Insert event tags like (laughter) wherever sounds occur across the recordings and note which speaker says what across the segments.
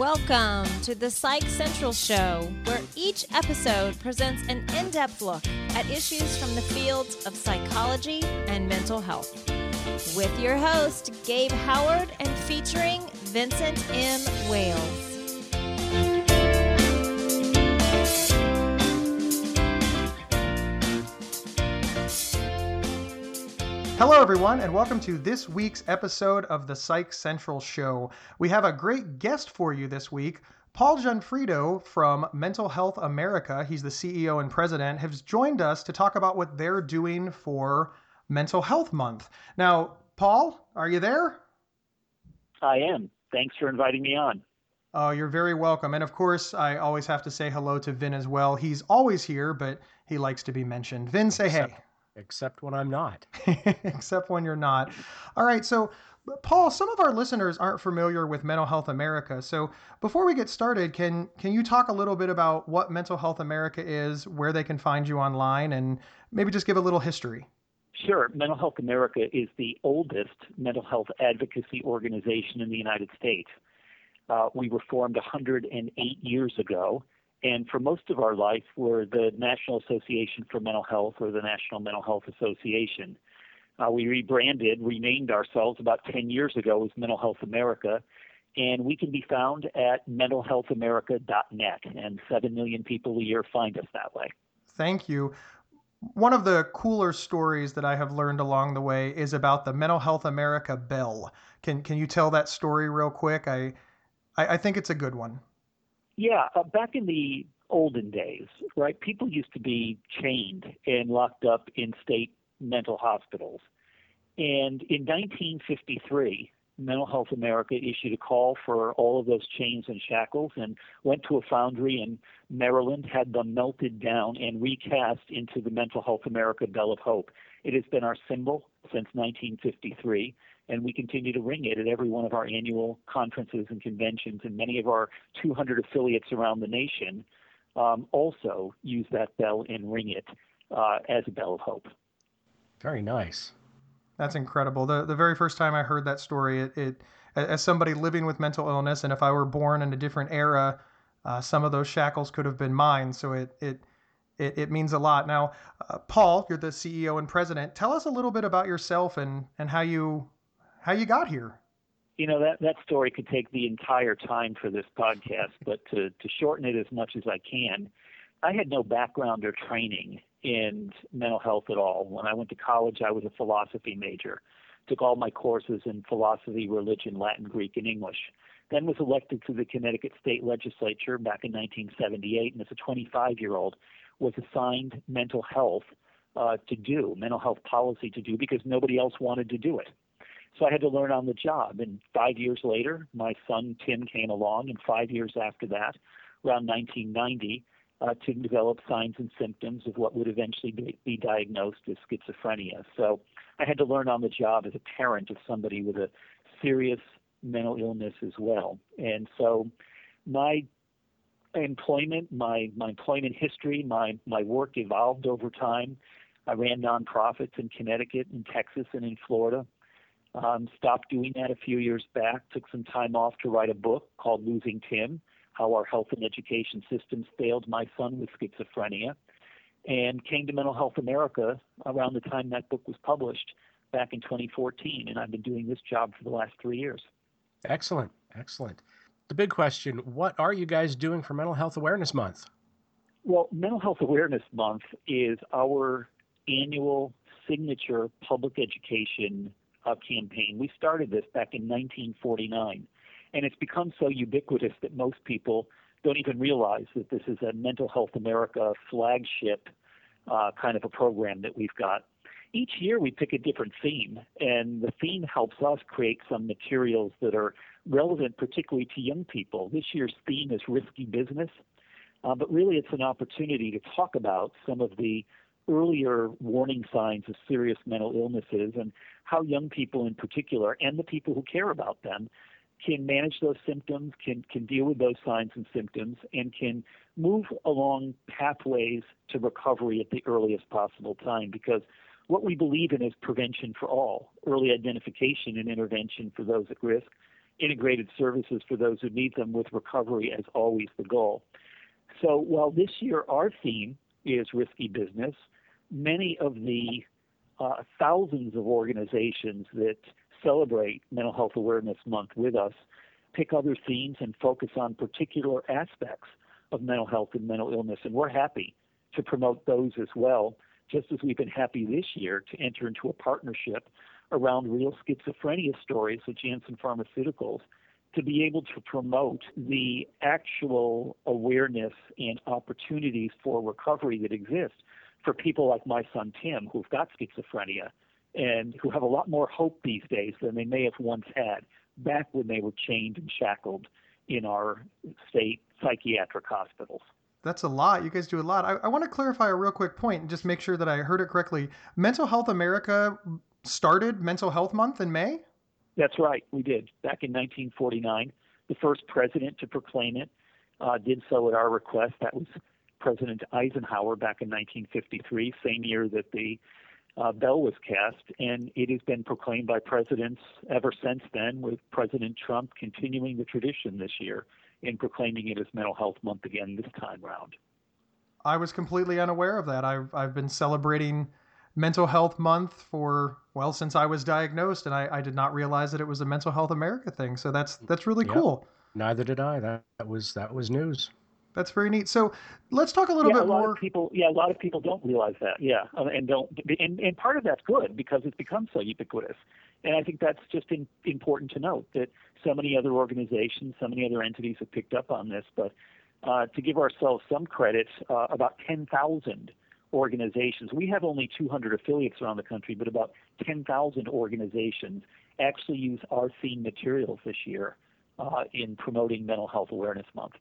Speaker 1: Welcome to the Psych Central Show, where each episode presents an in depth look at issues from the fields of psychology and mental health. With your host, Gabe Howard, and featuring Vincent M. Wales.
Speaker 2: Hello, everyone, and welcome to this week's episode of the Psych Central Show. We have a great guest for you this week. Paul Gionfriddo from Mental Health America, he's the CEO and president, has joined us to talk about what they're doing for Mental Health Month. Now, Paul, are you there?
Speaker 3: I am. Thanks for inviting me on.
Speaker 2: Oh, you're very welcome. And of course, I always have to say hello to Vin as well. He's always here, but he likes to be mentioned. Vin, say hey.
Speaker 4: Except when I'm not. (laughs)
Speaker 2: except when you're not. All right. So, Paul, some of our listeners aren't familiar with Mental Health America. So, before we get started, can can you talk a little bit about what Mental Health America is, where they can find you online, and maybe just give a little history?
Speaker 3: Sure. Mental Health America is the oldest mental health advocacy organization in the United States. Uh, we were formed 108 years ago and for most of our life, we're the National Association for Mental Health or the National Mental Health Association. Uh, we rebranded, renamed ourselves about 10 years ago as Mental Health America, and we can be found at mentalhealthamerica.net, and 7 million people a year find us that way.
Speaker 2: Thank you. One of the cooler stories that I have learned along the way is about the Mental Health America Bell. Can, can you tell that story real quick? I, I, I think it's a good one.
Speaker 3: Yeah, uh, back in the olden days, right, people used to be chained and locked up in state mental hospitals. And in 1953, Mental Health America issued a call for all of those chains and shackles and went to a foundry in Maryland, had them melted down and recast into the Mental Health America Bell of Hope. It has been our symbol since 1953 and we continue to ring it at every one of our annual conferences and conventions. And many of our 200 affiliates around the nation um, also use that bell and ring it uh, as a bell of hope.
Speaker 4: Very nice.
Speaker 2: That's incredible. The the very first time I heard that story, it, it as somebody living with mental illness, and if I were born in a different era, uh, some of those shackles could have been mine. So it it it, it means a lot. Now, uh, Paul, you're the CEO and president. Tell us a little bit about yourself and and how you how you got here.
Speaker 3: You know that that story could take the entire time for this podcast, but to to shorten it as much as I can, I had no background or training in mental health at all. When I went to college, I was a philosophy major. Took all my courses in philosophy, religion, Latin, Greek, and English. Then was elected to the Connecticut State Legislature back in 1978, and as a 25 year old, was assigned mental health uh, to do, mental health policy to do, because nobody else wanted to do it. So I had to learn on the job. And five years later, my son Tim came along, and five years after that, around 1990, uh, to develop signs and symptoms of what would eventually be, be diagnosed as schizophrenia. So I had to learn on the job as a parent of somebody with a serious mental illness as well. And so my employment, my, my employment history, my, my work evolved over time. I ran nonprofits in Connecticut, in Texas, and in Florida. Um, stopped doing that a few years back, took some time off to write a book called Losing Tim How Our Health and Education Systems Failed My Son with Schizophrenia, and came to Mental Health America around the time that book was published back in 2014. And I've been doing this job for the last three years.
Speaker 4: Excellent. Excellent. The big question what are you guys doing for Mental Health Awareness Month?
Speaker 3: Well, Mental Health Awareness Month is our annual signature public education uh, campaign. We started this back in 1949, and it's become so ubiquitous that most people don't even realize that this is a Mental Health America flagship uh, kind of a program that we've got. Each year we pick a different theme, and the theme helps us create some materials that are relevant, particularly to young people. This year's theme is risky business, uh, but really it's an opportunity to talk about some of the earlier warning signs of serious mental illnesses and how young people in particular and the people who care about them can manage those symptoms, can, can deal with those signs and symptoms, and can move along pathways to recovery at the earliest possible time. Because what we believe in is prevention for all, early identification and intervention for those at risk, integrated services for those who need them, with recovery as always the goal. So while this year our theme is risky business, many of the uh, thousands of organizations that celebrate Mental Health Awareness Month with us pick other themes and focus on particular aspects of mental health and mental illness. And we're happy to promote those as well, just as we've been happy this year to enter into a partnership around real schizophrenia stories with Janssen Pharmaceuticals to be able to promote the actual awareness and opportunities for recovery that exist for people like my son Tim, who've got schizophrenia and who have a lot more hope these days than they may have once had back when they were chained and shackled in our state psychiatric hospitals.
Speaker 2: That's a lot. You guys do a lot. I, I want to clarify a real quick point and just make sure that I heard it correctly. Mental Health America started Mental Health Month in May?
Speaker 3: That's right. We did back in 1949. The first president to proclaim it uh, did so at our request. That was President Eisenhower back in 1953, same year that the uh, bell was cast, and it has been proclaimed by presidents ever since then, with President Trump continuing the tradition this year in proclaiming it as Mental Health Month again this time round.
Speaker 2: I was completely unaware of that. I've, I've been celebrating Mental Health Month for, well, since I was diagnosed, and I, I did not realize that it was a Mental Health America thing. So that's that's really yep. cool.
Speaker 4: Neither did I. That, that was that was news.
Speaker 2: That's very neat. So let's talk a little
Speaker 3: yeah,
Speaker 2: bit
Speaker 3: a lot
Speaker 2: more.
Speaker 3: Of people, yeah, a lot of people don't realize that. Yeah, uh, and don't, and, and part of that's good because it's become so ubiquitous. And I think that's just in, important to note that so many other organizations, so many other entities have picked up on this. But uh, to give ourselves some credit, uh, about 10,000 organizations. We have only 200 affiliates around the country, but about 10,000 organizations actually use our theme materials this year uh, in promoting Mental Health Awareness Month.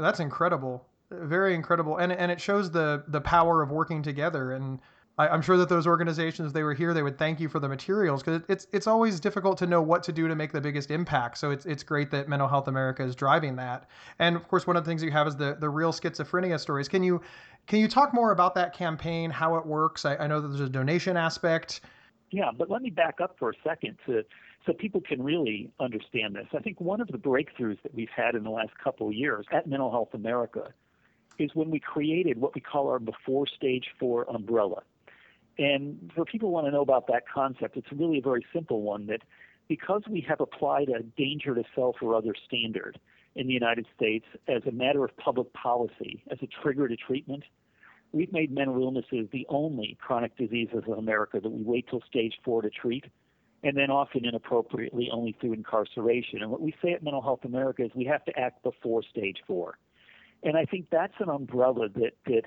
Speaker 2: That's incredible, very incredible, and and it shows the the power of working together. And I, am sure that those organizations, if they were here, they would thank you for the materials because it's it's always difficult to know what to do to make the biggest impact. So it's it's great that Mental Health America is driving that. And of course, one of the things you have is the the real schizophrenia stories. Can you can you talk more about that campaign, how it works? I, I know that there's a donation aspect.
Speaker 3: Yeah, but let me back up for a second to so people can really understand this. I think one of the breakthroughs that we've had in the last couple of years at Mental Health America is when we created what we call our before stage four umbrella. And for people who want to know about that concept, it's really a very simple one that because we have applied a danger to self or other standard in the United States as a matter of public policy, as a trigger to treatment, we've made mental illnesses the only chronic diseases of America that we wait till stage four to treat and then often inappropriately only through incarceration. And what we say at Mental Health America is we have to act before stage four. And I think that's an umbrella that, that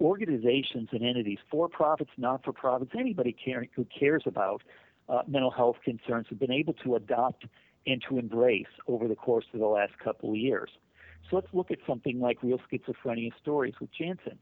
Speaker 3: organizations and entities, for profits, not for profits, anybody care, who cares about uh, mental health concerns have been able to adopt and to embrace over the course of the last couple of years. So let's look at something like Real Schizophrenia Stories with Janssen.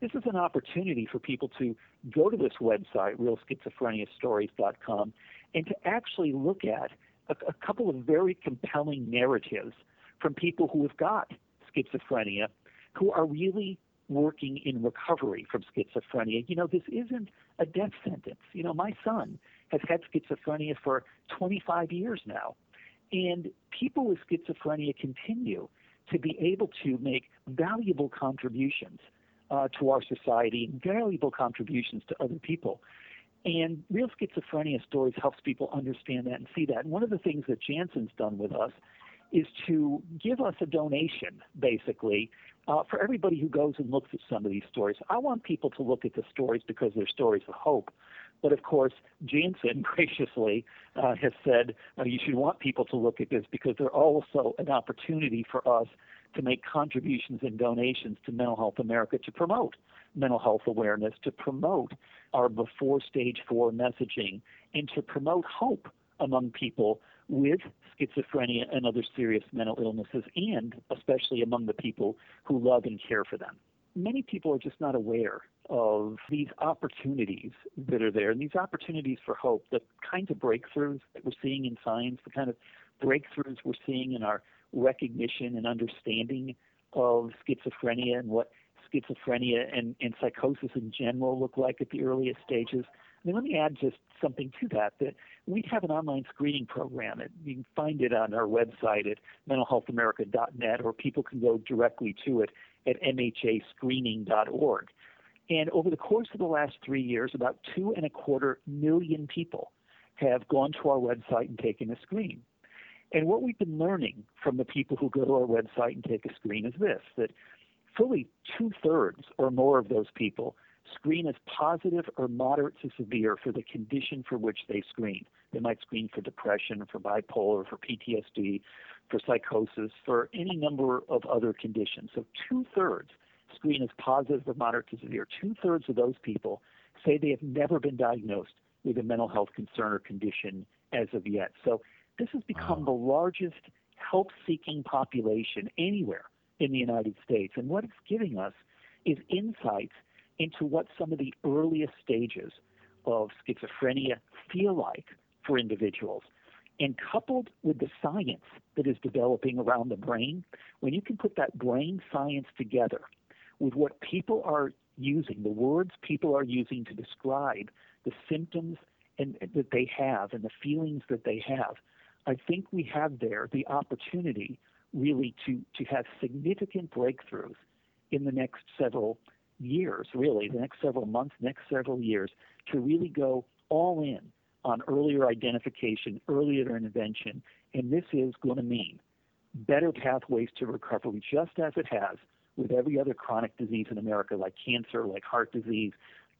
Speaker 3: This is an opportunity for people to go to this website, realschizophreniastories.com, and to actually look at a, a couple of very compelling narratives from people who have got schizophrenia who are really working in recovery from schizophrenia. You know, this isn't a death sentence. You know, my son has had schizophrenia for 25 years now. And people with schizophrenia continue to be able to make valuable contributions uh, to our society, and valuable contributions to other people. And real schizophrenia stories helps people understand that and see that. And one of the things that Janssen's done with us is to give us a donation, basically, uh, for everybody who goes and looks at some of these stories. I want people to look at the stories because they're stories of hope. But of course, Janssen (laughs) graciously uh, has said uh, you should want people to look at this because they're also an opportunity for us to make contributions and donations to Mental Health America to promote mental health awareness, to promote our before stage four messaging, and to promote hope among people with schizophrenia and other serious mental illnesses, and especially among the people who love and care for them. Many people are just not aware of these opportunities that are there, and these opportunities for hope, the kinds of breakthroughs that we're seeing in science, the kind of breakthroughs we're seeing in our recognition and understanding of schizophrenia and what schizophrenia and, and psychosis in general look like at the earliest stages. I mean, let me add just something to that. That we have an online screening program. you can find it on our website at mentalhealthamerica.net, or people can go directly to it at mhascreening.org. And over the course of the last three years, about two and a quarter million people have gone to our website and taken a screen. And what we've been learning from the people who go to our website and take a screen is this that fully two thirds or more of those people screen as positive or moderate to severe for the condition for which they screen. They might screen for depression, for bipolar, for PTSD, for psychosis, for any number of other conditions. So two thirds screen as positive or moderate to severe. Two thirds of those people say they have never been diagnosed with a mental health concern or condition as of yet. So this has become wow. the largest help seeking population anywhere in the United States. And what it's giving us is insights into what some of the earliest stages of schizophrenia feel like for individuals. And coupled with the science that is developing around the brain, when you can put that brain science together with what people are using, the words people are using to describe the symptoms and, that they have and the feelings that they have, I think we have there the opportunity really to, to have significant breakthroughs in the next several years, really, the next several months, next several years, to really go all in on earlier identification, earlier intervention. And this is going to mean better pathways to recovery, just as it has with every other chronic disease in America, like cancer, like heart disease,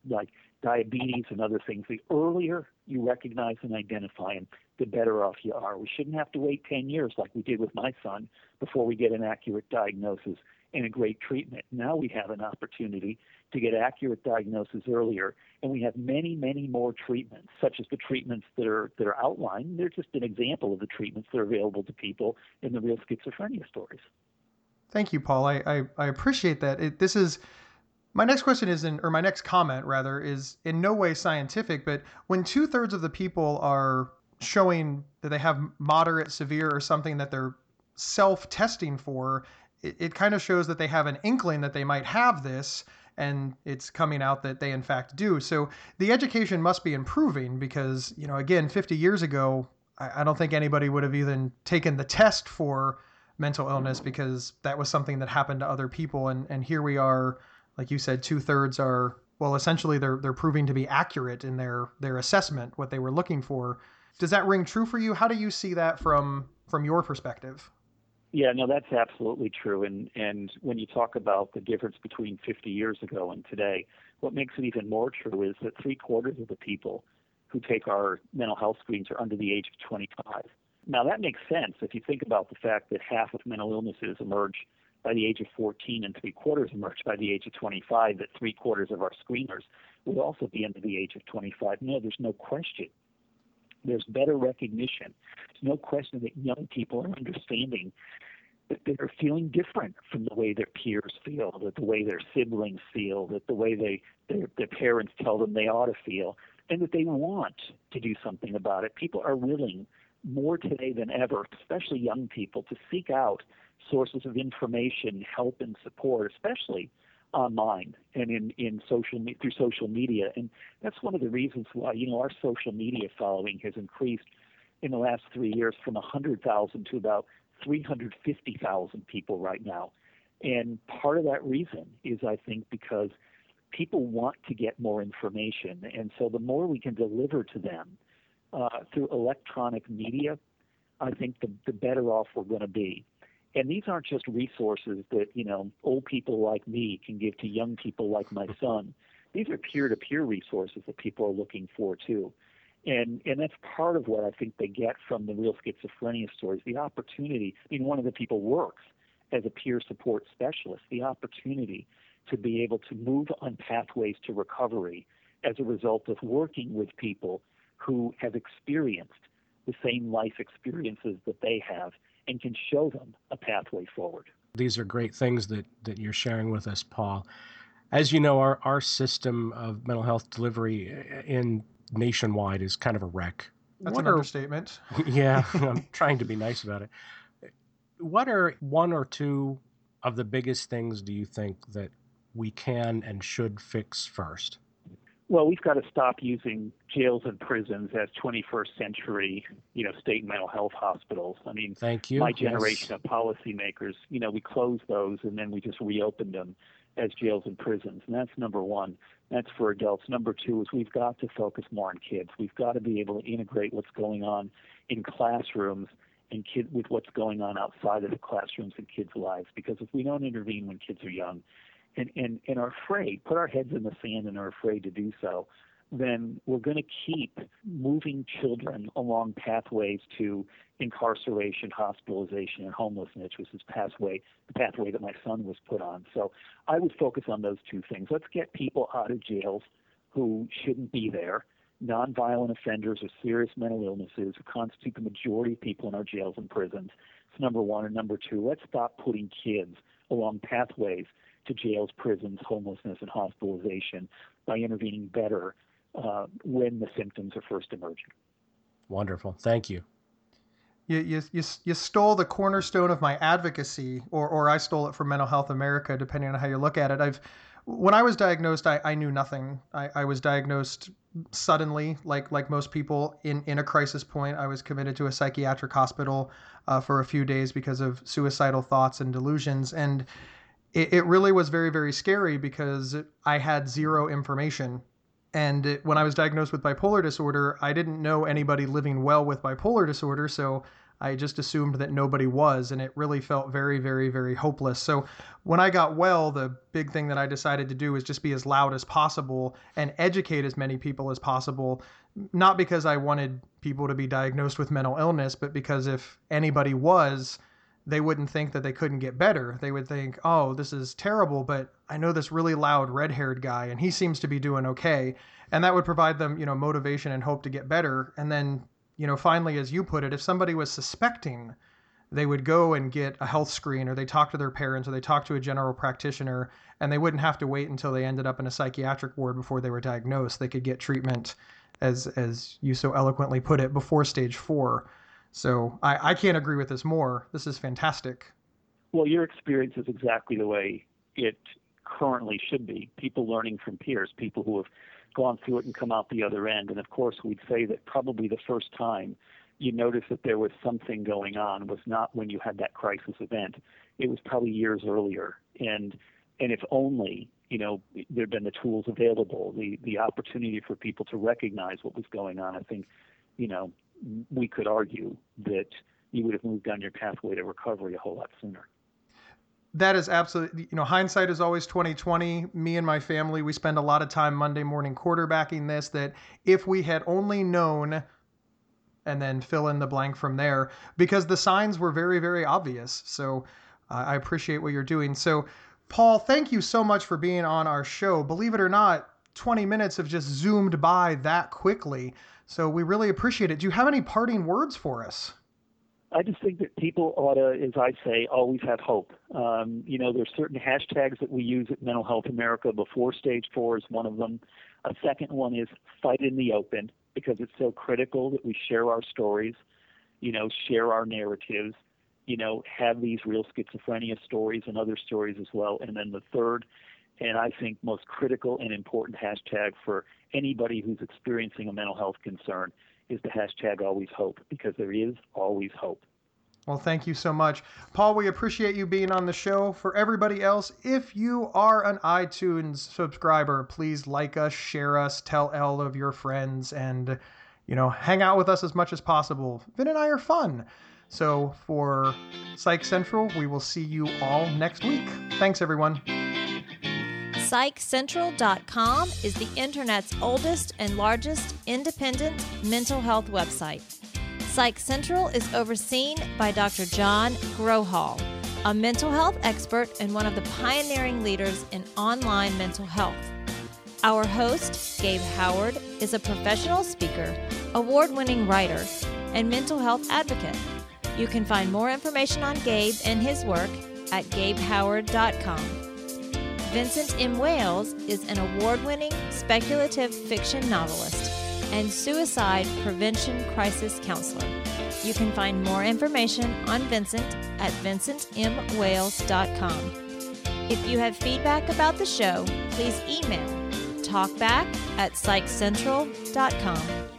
Speaker 3: like diabetes, and other things. The earlier you recognize and identify them, the better off you are. We shouldn't have to wait 10 years like we did with my son before we get an accurate diagnosis and a great treatment. Now we have an opportunity to get accurate diagnosis earlier, and we have many, many more treatments, such as the treatments that are that are outlined. They're just an example of the treatments that are available to people in the real schizophrenia stories.
Speaker 2: Thank you, Paul. I I, I appreciate that. It, this is my next question is in, or my next comment rather, is in no way scientific, but when two thirds of the people are showing that they have moderate, severe, or something that they're self testing for, it, it kind of shows that they have an inkling that they might have this and it's coming out that they in fact do. So the education must be improving because, you know, again, 50 years ago, I, I don't think anybody would have even taken the test for mental illness because that was something that happened to other people. And, and here we are, like you said, two thirds are, well, essentially they're, they're proving to be accurate in their, their assessment, what they were looking for. Does that ring true for you? How do you see that from, from your perspective?
Speaker 3: Yeah, no, that's absolutely true. And and when you talk about the difference between 50 years ago and today, what makes it even more true is that three quarters of the people who take our mental health screens are under the age of 25. Now that makes sense if you think about the fact that half of mental illnesses emerge by the age of 14 and three quarters emerge by the age of 25. That three quarters of our screeners would also be under the age of 25. No, there's no question there's better recognition. There's no question that young people are understanding that they're feeling different from the way their peers feel, that the way their siblings feel, that the way they their, their parents tell them they ought to feel, and that they want to do something about it. People are willing more today than ever, especially young people, to seek out sources of information, help, and support, especially online and in, in social through social media. And that's one of the reasons why, you know, our social media following has increased in the last three years from 100,000 to about 350,000 people right now. And part of that reason is, I think, because people want to get more information. And so the more we can deliver to them uh, through electronic media, I think the, the better off we're going to be. And these aren't just resources that, you know, old people like me can give to young people like my son. (laughs) These are peer-to-peer resources that people are looking for too. And and that's part of what I think they get from the real schizophrenia stories, the opportunity. I mean, one of the people works as a peer support specialist, the opportunity to be able to move on pathways to recovery as a result of working with people who have experienced the same life experiences that they have and can show them a pathway forward.
Speaker 4: These are great things that, that you're sharing with us, Paul. As you know, our, our system of mental health delivery in nationwide is kind of a wreck.
Speaker 2: That's what an are, understatement. (laughs)
Speaker 4: yeah, (laughs) I'm trying to be nice about it. What are one or two of the biggest things do you think that we can and should fix first?
Speaker 3: Well, we've got to stop using jails and prisons as 21st century, you know, state mental health hospitals. I mean,
Speaker 4: thank you.
Speaker 3: My generation yes. of policymakers, you know, we closed those and then we just reopened them as jails and prisons, and that's number one. That's for adults. Number two is we've got to focus more on kids. We've got to be able to integrate what's going on in classrooms and kid with what's going on outside of the classrooms in kids' lives. Because if we don't intervene when kids are young, and and and are afraid, put our heads in the sand and are afraid to do so, then we're going to keep moving children along pathways to incarceration, hospitalization, and homelessness, which is pathway the pathway that my son was put on. So I would focus on those two things. Let's get people out of jails who shouldn't be there. Nonviolent offenders or serious mental illnesses who constitute the majority of people in our jails and prisons. It's number one. And number two, let's stop putting kids along pathways to jails, prisons, homelessness, and hospitalization by intervening better uh, when the symptoms are first emerging.
Speaker 4: Wonderful. Thank you.
Speaker 2: You, you, you, you stole the cornerstone of my advocacy, or, or I stole it from Mental Health America, depending on how you look at it. I've when I was diagnosed, I, I knew nothing. I, I was diagnosed suddenly, like like most people, in, in a crisis point. I was committed to a psychiatric hospital uh, for a few days because of suicidal thoughts and delusions. And it, it really was very, very scary because I had zero information and it, when I was diagnosed with bipolar disorder, I didn't know anybody living well with bipolar disorder, so I just assumed that nobody was, and it really felt very, very, very hopeless. So when I got well, the big thing that I decided to do was just be as loud as possible and educate as many people as possible. Not because I wanted people to be diagnosed with mental illness, but because if anybody was, they wouldn't think that they couldn't get better. They would think, oh, this is terrible, but I know this really loud red haired guy and he seems to be doing okay. And that would provide them, you know, motivation and hope to get better. And then, you know, finally, as you put it, if somebody was suspecting, they would go and get a health screen or they talk to their parents or they talk to a general practitioner and they wouldn't have to wait until they ended up in a psychiatric ward before they were diagnosed. They could get treatment as as you so eloquently put it before stage 4 so I, I can't agree with this more. This is fantastic.
Speaker 3: Well, your experience is exactly the way it currently should be. People learning from peers, people who have gone through it and come out the other end. And of course, we'd say that probably the first time you noticed that there was something going on was not when you had that crisis event. It was probably years earlier. And and if only you know there'd been the tools available, the the opportunity for people to recognize what was going on. I think you know we could argue that you would have moved down your pathway to recovery a whole lot sooner.
Speaker 2: That is absolutely, you know, hindsight is always 2020. Me and my family, we spend a lot of time Monday morning quarterbacking this. That if we had only known, and then fill in the blank from there, because the signs were very, very obvious. So uh, I appreciate what you're doing. So, Paul, thank you so much for being on our show. Believe it or not, 20 minutes have just zoomed by that quickly. So we really appreciate it. Do you have any parting words for us?
Speaker 3: I just think that people ought to, as I say, always have hope. Um, you know, there's certain hashtags that we use at Mental Health America. Before stage four is one of them. A second one is fight in the open because it's so critical that we share our stories, you know, share our narratives, you know, have these real schizophrenia stories and other stories as well. And then the third and I think most critical and important hashtag for anybody who's experiencing a mental health concern is the hashtag always hope because there is always hope.
Speaker 2: Well, thank you so much. Paul, we appreciate you being on the show. For everybody else, if you are an iTunes subscriber, please like us, share us, tell all of your friends, and, you know, hang out with us as much as possible. Vin and I are fun. So for Psych Central, we will see you all next week. Thanks, everyone.
Speaker 1: PsychCentral.com is the internet's oldest and largest independent mental health website. Psych Central is overseen by Dr. John Grohol, a mental health expert and one of the pioneering leaders in online mental health. Our host, Gabe Howard, is a professional speaker, award winning writer, and mental health advocate. You can find more information on Gabe and his work at gabehoward.com. Vincent M. Wales is an award winning speculative fiction novelist and suicide prevention crisis counselor. You can find more information on Vincent at vincentmwales.com. If you have feedback about the show, please email talkback at psychcentral.com.